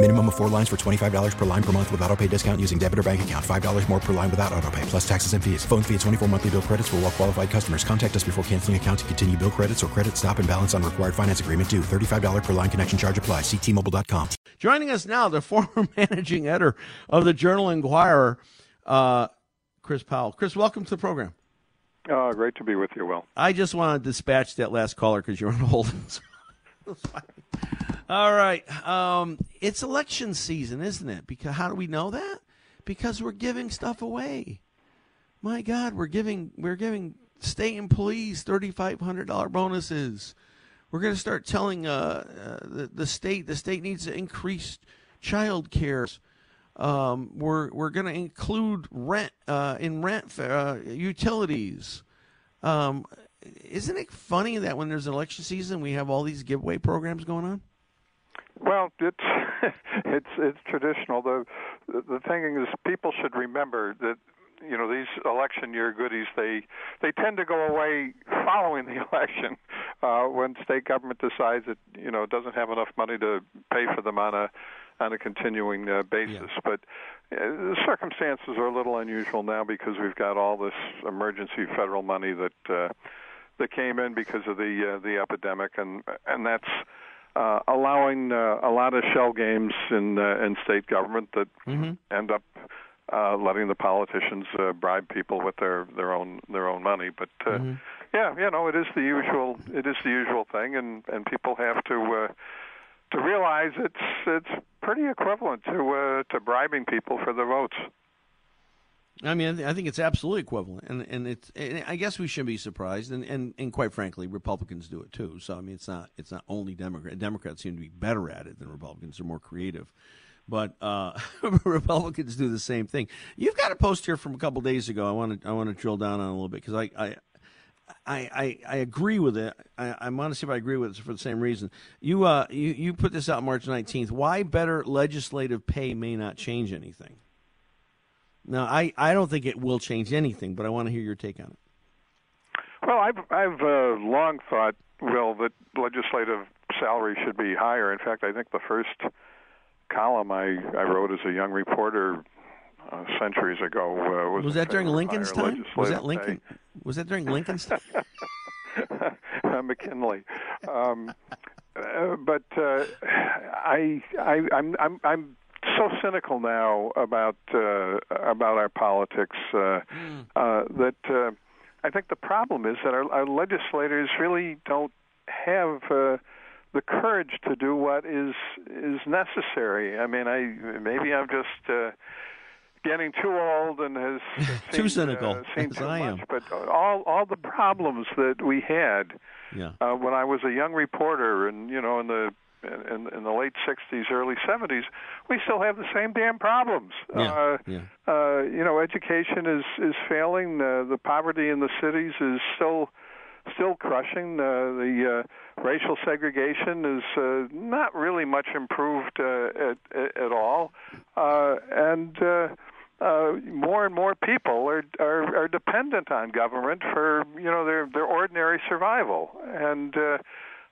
Minimum of four lines for $25 per line per month with auto pay discount using debit or bank account. $5 more per line without auto pay, plus taxes and fees. Phone fee at 24 monthly bill credits for all well qualified customers. Contact us before canceling account to continue bill credits or credit stop and balance on required finance agreement due. $35 per line connection charge apply. Ctmobile.com. Joining us now, the former managing editor of the Journal Inquirer, uh, Chris Powell. Chris, welcome to the program. Oh, great to be with you, Will. I just want to dispatch that last caller because you're on hold. All right. Um, it's election season, isn't it? Because how do we know that? Because we're giving stuff away. My God, we're giving we're giving state employees thirty five hundred dollar bonuses. We're going to start telling uh, uh, the, the state the state needs to increase child care. Um, we're we're going to include rent uh, in rent uh, utilities. Um, isn't it funny that when there's an election season, we have all these giveaway programs going on? Well, it's it's it's traditional. The the thing is, people should remember that you know these election year goodies they they tend to go away following the election uh, when state government decides it you know doesn't have enough money to pay for them on a on a continuing uh, basis. Yeah. But uh, the circumstances are a little unusual now because we've got all this emergency federal money that uh, that came in because of the uh, the epidemic, and and that's uh, allowing uh, a lot of shell games in uh, in state government that mm-hmm. end up uh, letting the politicians uh, bribe people with their their own their own money. But uh, mm-hmm. yeah, you know, it is the usual it is the usual thing, and and people have to. Uh, to realize it's it's pretty equivalent to uh, to bribing people for their votes. I mean, I think it's absolutely equivalent, and and it's. And I guess we shouldn't be surprised, and, and and quite frankly, Republicans do it too. So I mean, it's not it's not only Democrat. Democrats seem to be better at it than Republicans. They're more creative, but uh, Republicans do the same thing. You've got a post here from a couple days ago. I want to I want to drill down on a little bit because I, I I, I, I, agree with it. I, I to see if I agree with it for the same reason. You, uh, you, you put this out March 19th. Why better legislative pay may not change anything? Now, I, I don't think it will change anything, but I want to hear your take on it. Well, I've I've uh, long thought, Will, that legislative salary should be higher. In fact, I think the first column I I wrote as a young reporter uh, centuries ago uh, was was that during Lincoln's time? Was that Lincoln? Pay. Was that during Lincoln's time? McKinley. Um, uh, but uh, I, I, I'm, I'm, I'm so cynical now about uh, about our politics uh, mm. uh, that uh, I think the problem is that our, our legislators really don't have uh, the courage to do what is is necessary. I mean, I maybe I'm just uh, getting too old and has too cynical uh, seen as too I much. am. But all all the problems that we had yeah. uh, when I was a young reporter, and you know, in the in, in the late 60s, early 70s, we still have the same damn problems. Yeah, uh, yeah. Uh, you know, education is is failing. Uh, the poverty in the cities is still still crushing. Uh, the uh, racial segregation is uh, not really much improved uh, at, at, at all, uh, and. Uh, uh, more and more people are, are are dependent on government for you know their their ordinary survival, and uh,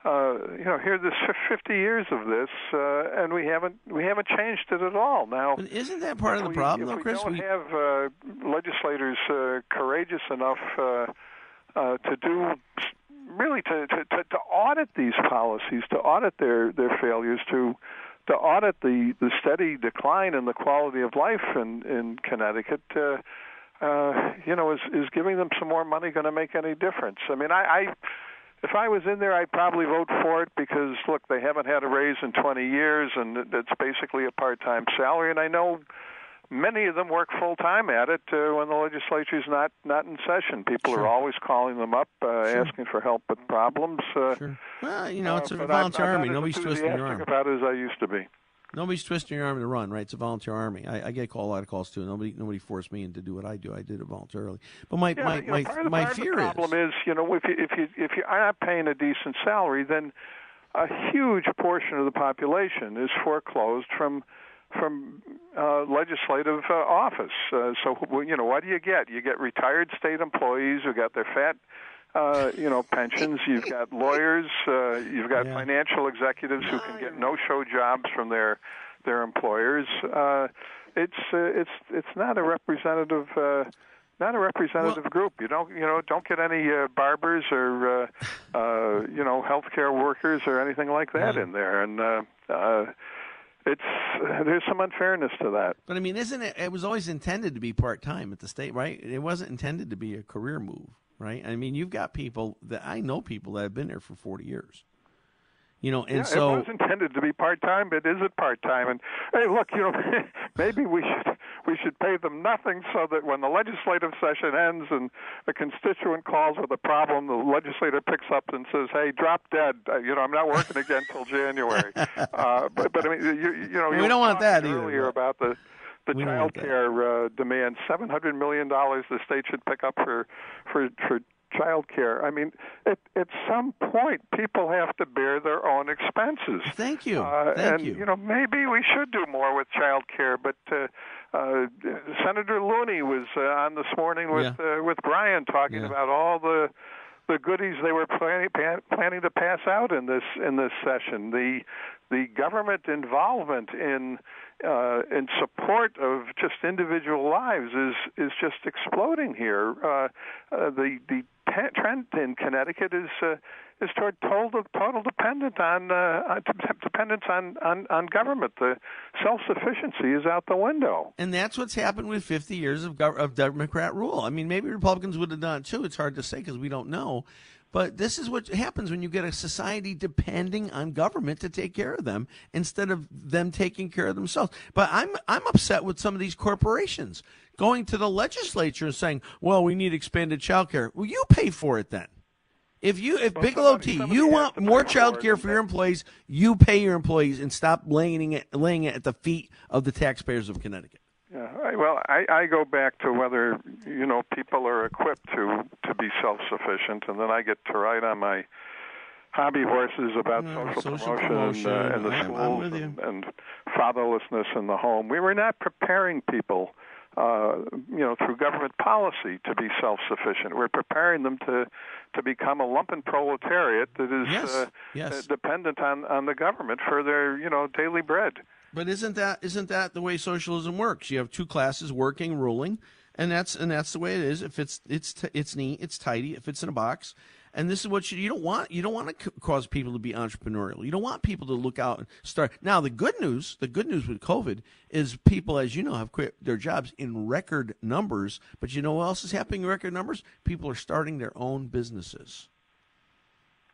uh, you know, here this 50 years of this, uh, and we haven't we haven't changed it at all. Now, but isn't that part of the problem, we, though, Chris? If we we don't have uh, legislators uh, courageous enough uh, uh, to do really to, to, to, to audit these policies, to audit their their failures, to to audit the the steady decline in the quality of life in in Connecticut. Uh, uh, you know, is is giving them some more money going to make any difference? I mean, I, I if I was in there, I'd probably vote for it because look, they haven't had a raise in 20 years, and it's basically a part-time salary. And I know many of them work full time at it uh, when the legislature's not not in session. People Sure. are always calling them up, uh, Sure. asking for help with problems. Uh, Sure. Well, you know, it's uh, a volunteer army. Nobody's twisting your arm. about it as I used to be. Nobody's twisting your arm to run, right? It's a volunteer army. I, I get call, a lot of calls too. Nobody, nobody forced me to do what I do. I did it voluntarily. But my, Yeah, my, you know, my, my fear the is, problem is, you know, if you if you if you are not paying a decent salary, then a huge portion of the population is foreclosed from from uh, legislative uh, office. Uh, so you know, what do you get? You get retired state employees who got their fat. Uh, you know, pensions. You've got lawyers. Uh, you've got Yeah. financial executives who can get no-show jobs from their their employers. Uh, it's uh, it's it's not a representative uh, not a representative group. You don't you know don't get any uh, barbers or uh, uh, you know healthcare workers or anything like that Yeah. in there, and uh, uh, it's there's some unfairness to that. but I mean, isn't it? It was always intended to be part time at the state, right? It wasn't intended to be a career move, right? I mean, you've got people that I know people that have been there for forty years. You know, and yeah, so it was intended to be part time, but is it part time? And hey, look, you know, maybe we should we should pay them nothing so that when the legislative session ends and a constituent calls with a problem, the legislator picks up and says, "Hey, drop dead. Uh, you know, I'm not working again till January." uh, but but I mean, you, you know, We you don't want that either, earlier but- about the the child care uh, demand. Seven hundred million dollars the state should pick up for for for child care. I mean, at at some point, people have to bear their own expenses. Thank you. Uh, Thank and you. know, maybe we should do more with child care. But uh, uh, Senator Looney was uh, on this morning with uh, with Brian talking Yeah. about all the the goodies they were planning planning to pass out in this in this session. The the government involvement in uh, in support of just individual lives is is just exploding here. Uh, uh, the the trend in Connecticut is uh, is toward total total dependent on uh, dependence on, on on government. The self sufficiency is out the window. And that's what's happened with 50 years of, gov- of Democrat rule. I mean, maybe Republicans would have done it too. It's hard to say because we don't know. But this is what happens when you get a society depending on government to take care of them instead of them taking care of themselves. But I'm I'm upset with some of these corporations going to the legislature and saying, "Well, we need expanded child care." Well, you pay for it then. If you if Well, Bigelow somebody- T, somebody you want more child care for your employees, you pay your employees and stop laying it laying it at the feet of the taxpayers of Connecticut. Yeah, I, well, I, I go back to whether you know people are equipped to to be self sufficient, and then I get to ride on my hobby horses about Yeah, social, social promotion, promotion, and, uh, and the schools and, and fatherlessness in the home. We were not preparing people, uh, you know, through government policy to be self sufficient. We're preparing them to to become a lumpen proletariat that is Yes, uh, yes. uh, dependent on on the government for their you know daily bread. But isn't that isn't that the way socialism works? You have two classes working, ruling, and that's and that's the way it is. If it's it's t- it's neat, it's tidy. If it's in a box, and this is what you you don't want. You don't want to c- cause people to be entrepreneurial. You don't want people to look out and start. Now the good news, the good news with COVID is people, as you know, have quit their jobs in record numbers. But you know what else is happening in record numbers? People are starting their own businesses.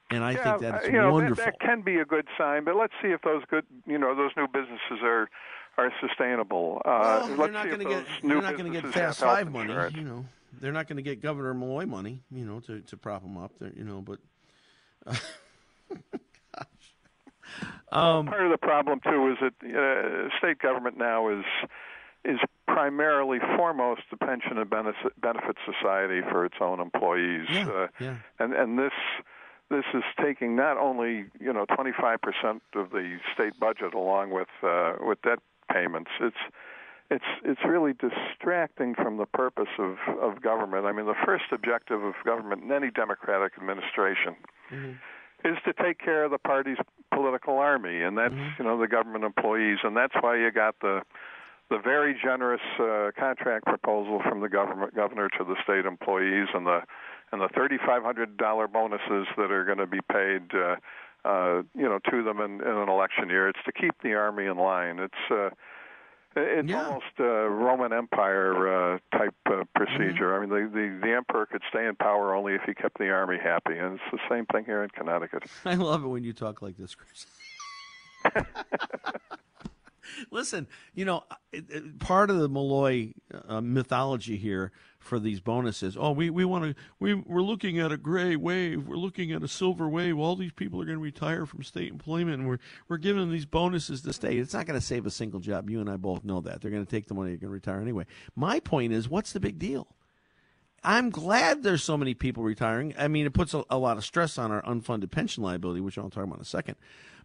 And I yeah, think that uh, you know, wonderful. That, can be a good sign, but let's see if those good, you know, those new businesses are are sustainable. Uh, Well, let's they're not going to get they're not going to get fast five money. insurance. You know, they're not going to get Governor Malloy money. You know, to to prop them up. They're, you know, but um, Part of the problem too is that uh, state government now is is primarily foremost the pension and benefit, benefit society for its own employees. Yeah, uh, yeah. and and this this is taking not only you know 25 percent of the state budget along with uh, with debt payments. It's it's it's really distracting from the purpose of of government. I mean, the first objective of government in any democratic administration is to take care of the party's political army, and that's you know the government employees, and that's why you got the the very generous uh, contract proposal from the government governor to the state employees, and the and the thirty five hundred dollar bonuses that are going to be paid. Uh, uh, you know, to them in, in an election year. It's to keep the army in line. It's uh, It's Yeah. almost a Roman Empire uh, type uh, procedure. Mm-hmm. I mean, the, the the emperor could stay in power only if he kept the army happy, and it's the same thing here in Connecticut. I love it when you talk like this, Chris. Listen, you know, it- part of the Malloy uh, mythology here for these bonuses. Oh, we, we want to. We we're looking at a gray wave. We're looking at a silver wave. All these people are going to retire from state employment, and we're we're giving them these bonuses to stay. It's not going to save a single job. You and I both know that. They're going to take the money. They're going to retire anyway. My point is, what's the big deal? I'm glad there's so many people retiring. I mean, it puts a, a lot of stress on our unfunded pension liability, which I'll talk about in a second.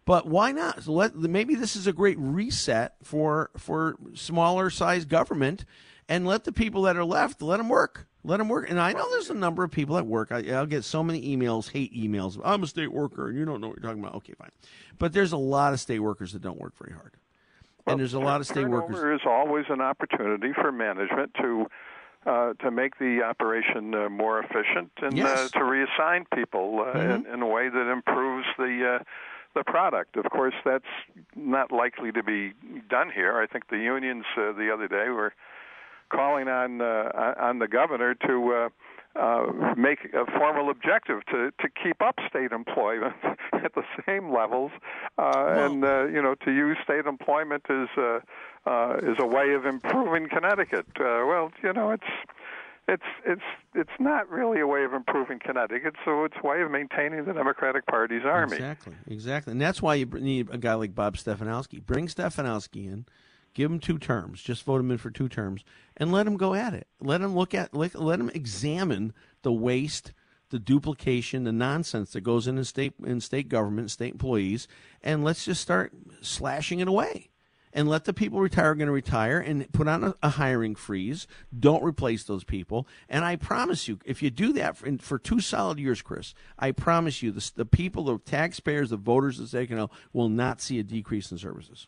But why not? So let, maybe this is a great reset for for smaller size government, and let the people that are left let them work. Let them work. And I know there's a number of people at work. I, I'll get so many emails, hate emails. I'm a state worker, and you don't know what you're talking about. Okay, fine. But there's a lot of state workers that don't work very hard, and there's a lot of state workers. There is always an opportunity for management to uh, to make the operation uh, more efficient and Yes. uh, to reassign people uh, Mhm. in, in a way that improves the uh, the product. Of course, that's not likely to be done here. I think the unions uh, the other day were calling on uh, on the governor to. Uh, uh, make a formal objective to, to keep up state employment at the same levels, uh, and uh, you know to use state employment as uh, is a way of improving Connecticut. Uh, well, you know it's it's it's it's not really a way of improving Connecticut, so it's a way of maintaining the Democratic Party's army. Exactly, exactly, and that's why you need a guy like Bob Stefanowski. Bring Stefanowski in, give him two terms, just vote him in for two terms, and let him go at it. Let him look at, let, let him examine the waste, the duplication, the nonsense that goes in in state in state government, state employees, and let's just start slashing it away. And let the people retire going to retire and put on a, a hiring freeze. Don't replace those people. And I promise you, if you do that for, for two solid years, Chris, I promise you, the, the people, the taxpayers, the voters the Connecticut will not see a decrease in services.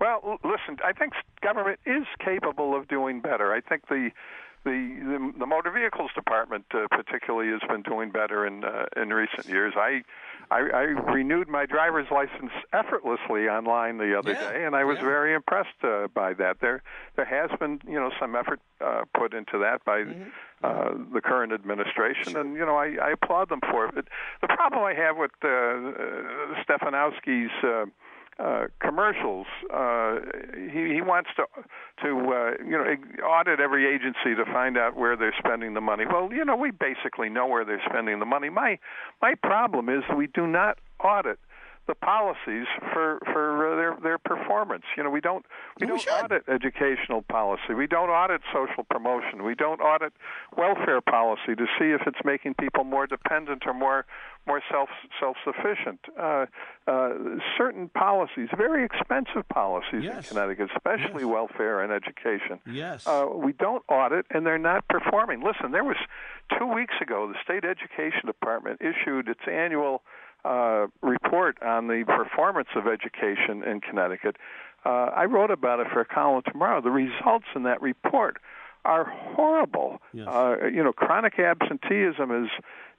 Well, listen, I think government is capable of doing better. I think the the the, the motor vehicles department, uh, particularly, has been doing better in uh, in recent years. I, I I renewed my driver's license effortlessly online the other Yeah, day, and I was yeah. very impressed uh, by that. There there has been you know some effort uh, put into that by. Mm-hmm. Uh, the current administration, and you know I, I applaud them for it. But the problem I have with uh, uh, Stefanowski's uh, uh, commercials. Uh, he he wants to to uh, you know audit every agency to find out where they're spending the money. Well, you know we basically know where they're spending the money. My my problem is we do not audit the policies for for uh, their their performance. You know we don't we We don't should. audit educational policy. We don't audit social promotion. We don't audit welfare policy to see if it's making people more dependent or more more self self sufficient. Uh, uh, certain policies, very expensive policies Yes. in Connecticut, especially Yes. welfare and education. Yes. Uh, we don't audit, and they're not performing. Listen, there was two weeks ago, the state education department issued its annual uh, report on the performance of education in Connecticut. Uh, I wrote about it for a column tomorrow. The results in that report are horrible. Yes. Uh, you know, chronic absenteeism is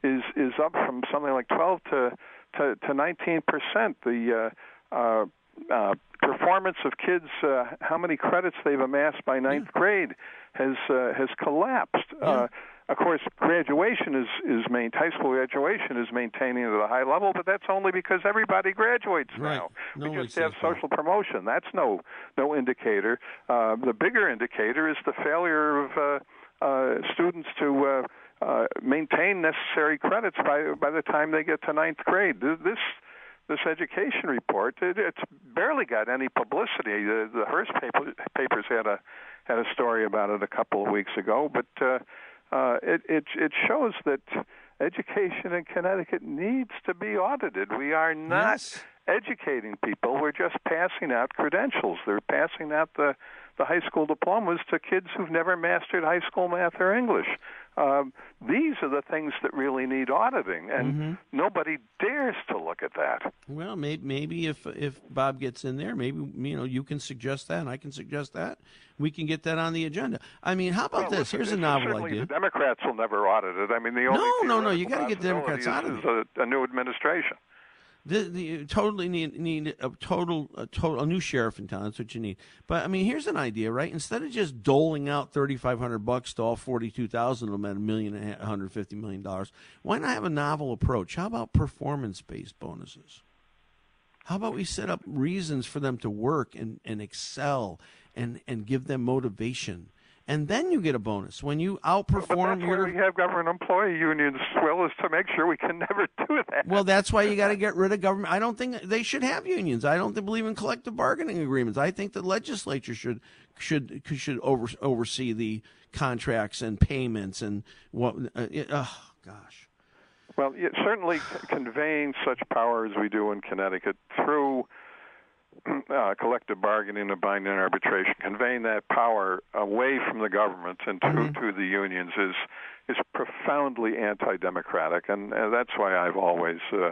is is up from something like 12 to to, to 19 percent. The uh, uh, uh, performance of kids, uh, how many credits they've amassed by ninth grade, has uh, has collapsed. Uh, of course, graduation is is main high school graduation is maintaining at a high level, but that's only because everybody graduates Right. now. Nobody we just have that. social promotion. That's no no indicator. Uh, the bigger indicator is the failure of uh, uh, students to uh, uh, maintain necessary credits by by the time they get to ninth grade. This this education report it, it's barely got any publicity. The, the Hearst paper, papers had a had a story about it a couple of weeks ago, but uh, uh, it, it it shows that education in Connecticut needs to be audited. We are not Yes. educating people. We're just passing out credentials. They're passing out the the high school diplomas to kids who've never mastered high school math or English. Um, these are the things that really need auditing, and Mm-hmm. nobody dares to look at that. Well, maybe, maybe if if Bob gets in there, maybe you know you can suggest that, and I can suggest that. We can get that on the agenda. I mean, how about Well, this? listen, Here's a novel certainly idea. The Democrats will never audit it. I mean, the only No, no, no, you gotta get the Democrats out of is a, a new administration. The, the totally need need a total a total a new sheriff in town. That's what you need. But I mean, here's an idea, right? Instead of just doling out thirty five hundred bucks to all forty two thousand of them at a million a hundred fifty million dollars, why not have a novel approach? How about performance based bonuses? How about we set up reasons for them to work and, and excel and, and give them motivation? And then you get a bonus when you outperform. But that's your... why we have government employee unions. Well, is to make sure we can never do that. Well, that's why you got to get rid of government. I don't think they should have unions. I don't believe in collective bargaining agreements. I think the legislature should should should over, oversee the contracts and payments and what. Uh, oh gosh. Well, certainly conveying such power as we do in Connecticut through uh, collective bargaining and binding arbitration, conveying that power away from the government and to, mm-hmm. to the unions is is profoundly anti-democratic, and, and that's why I've always uh,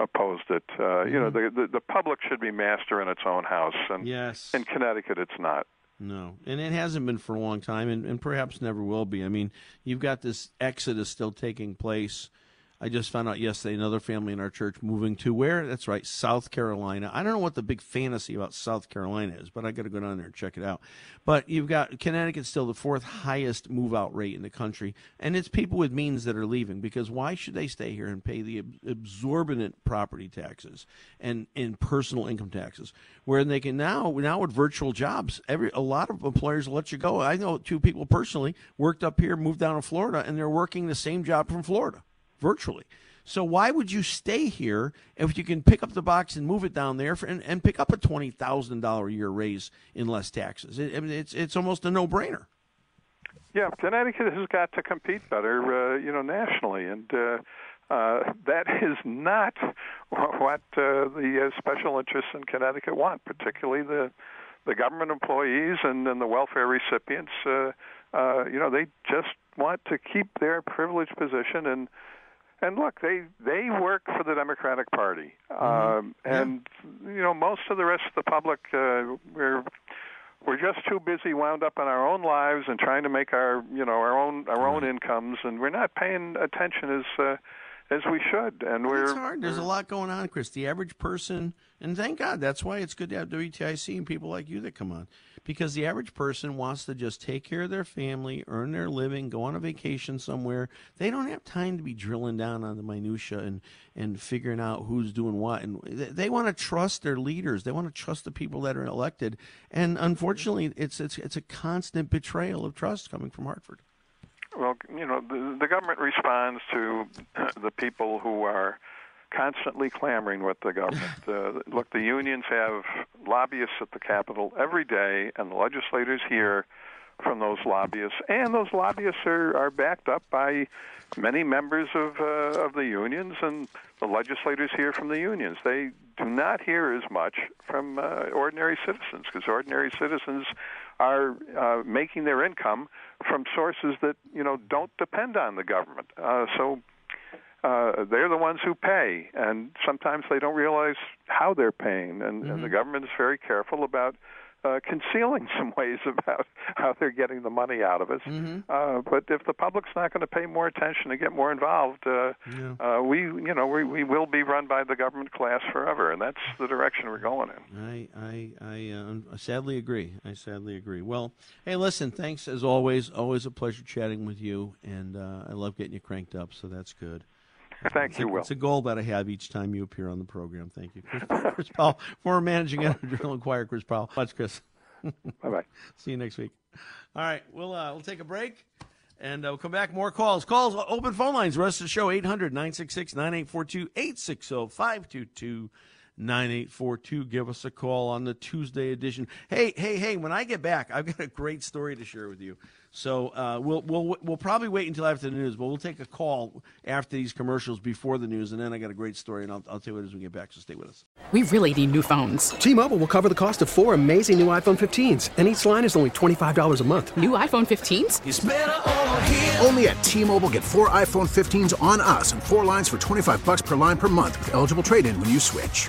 opposed it. Uh, mm-hmm. You know, mm-hmm. the, the the public should be master in its own house, and yes. in Connecticut, it's not. No, and it hasn't been for a long time, and, and perhaps never will be. I mean, you've got this exodus still taking place I just found out yesterday another family in our church moving to where? That's right, South Carolina. I don't know what the big fantasy about South Carolina is, but I got to go down there and check it out. But you've got Connecticut's still the fourth highest move out rate in the country, and it's people with means that are leaving because why should they stay here and pay the exorbitant property taxes and, and personal income taxes where they can now now with virtual jobs, every a lot of employers let you go. I know two people personally worked up here, moved down to Florida, and they're working the same job from Florida virtually. So why would you stay here if you can pick up the box and move it down there for, and, and pick up a twenty thousand dollar a year raise in less taxes? It, I mean, it's it's almost a no brainer. Yeah, Connecticut has got to compete better, uh, you know, nationally, and uh, uh, that is not what uh, the uh, special interests in Connecticut want, particularly the the government employees and, and the welfare recipients. Uh, uh, you know, they just want to keep their privileged position and and look, they they work for the Democratic Party, mm-hmm. um, and yeah. you know most of the rest of the public uh, we're we're just too busy wound up in our own lives and trying to make our you know our own our own incomes, and we're not paying attention as uh, as we should. And we're it's hard. There's a lot going on, Chris. The average person, and thank God, that's why it's good to have WTIC and people like you that come on because the average person wants to just take care of their family, earn their living, go on a vacation somewhere. They don't have time to be drilling down on the minutia and and figuring out who's doing what. And they want to trust their leaders. They want to trust the people that are elected. And unfortunately, it's it's it's a constant betrayal of trust coming from Hartford. Well, you know, the, the government responds to the people who are constantly clamoring with the government. Uh, look, the unions have lobbyists at the Capitol every day, and the legislators hear from those lobbyists, and those lobbyists are, are backed up by many members of uh, of the unions, and the legislators hear from the unions. They do not hear as much from uh, ordinary citizens because ordinary citizens are uh, making their income from sources that you know don't depend on the government. Uh, so uh, they're the ones who pay, and sometimes they don't realize how they're paying, and, mm-hmm. and the mm-hmm. government is very careful about uh, concealing some ways about how they're getting the money out of us. Mm-hmm. Uh, but if the public's not going to pay more attention and get more involved, uh, yeah. uh, we, you know, we, we will be run by the government class forever, and that's the direction we're going in. I, I, I uh, sadly agree. I sadly agree. Well, hey, listen, thanks as always. Always a pleasure chatting with you, and uh, I love getting you cranked up, so that's good. Thank it's you, a, Will. It's a goal that I have each time you appear on the program. Thank you, Chris, Chris Powell, former managing editor of Inquirer. Chris Powell. Much, Chris. bye bye. See you next week. All right, we'll uh, we'll take a break. And uh, we'll come back. More calls. Calls, open phone lines. Rest of the show, 800 966 9842 860 522 9842. Give us a call on the Tuesday edition. Hey, hey, hey, when I get back, I've got a great story to share with you. So uh, we'll we'll we'll probably wait until after the news, but we'll take a call after these commercials before the news, and then I got a great story, and I'll, I'll tell you what as we get back. So stay with us. We really need new phones. T-Mobile will cover the cost of four amazing new iPhone 15s, and each line is only twenty five dollars a month. New iPhone 15s? Only at T-Mobile, get four iPhone 15s on us, and four lines for twenty five bucks per line per month with eligible trade-in when you switch.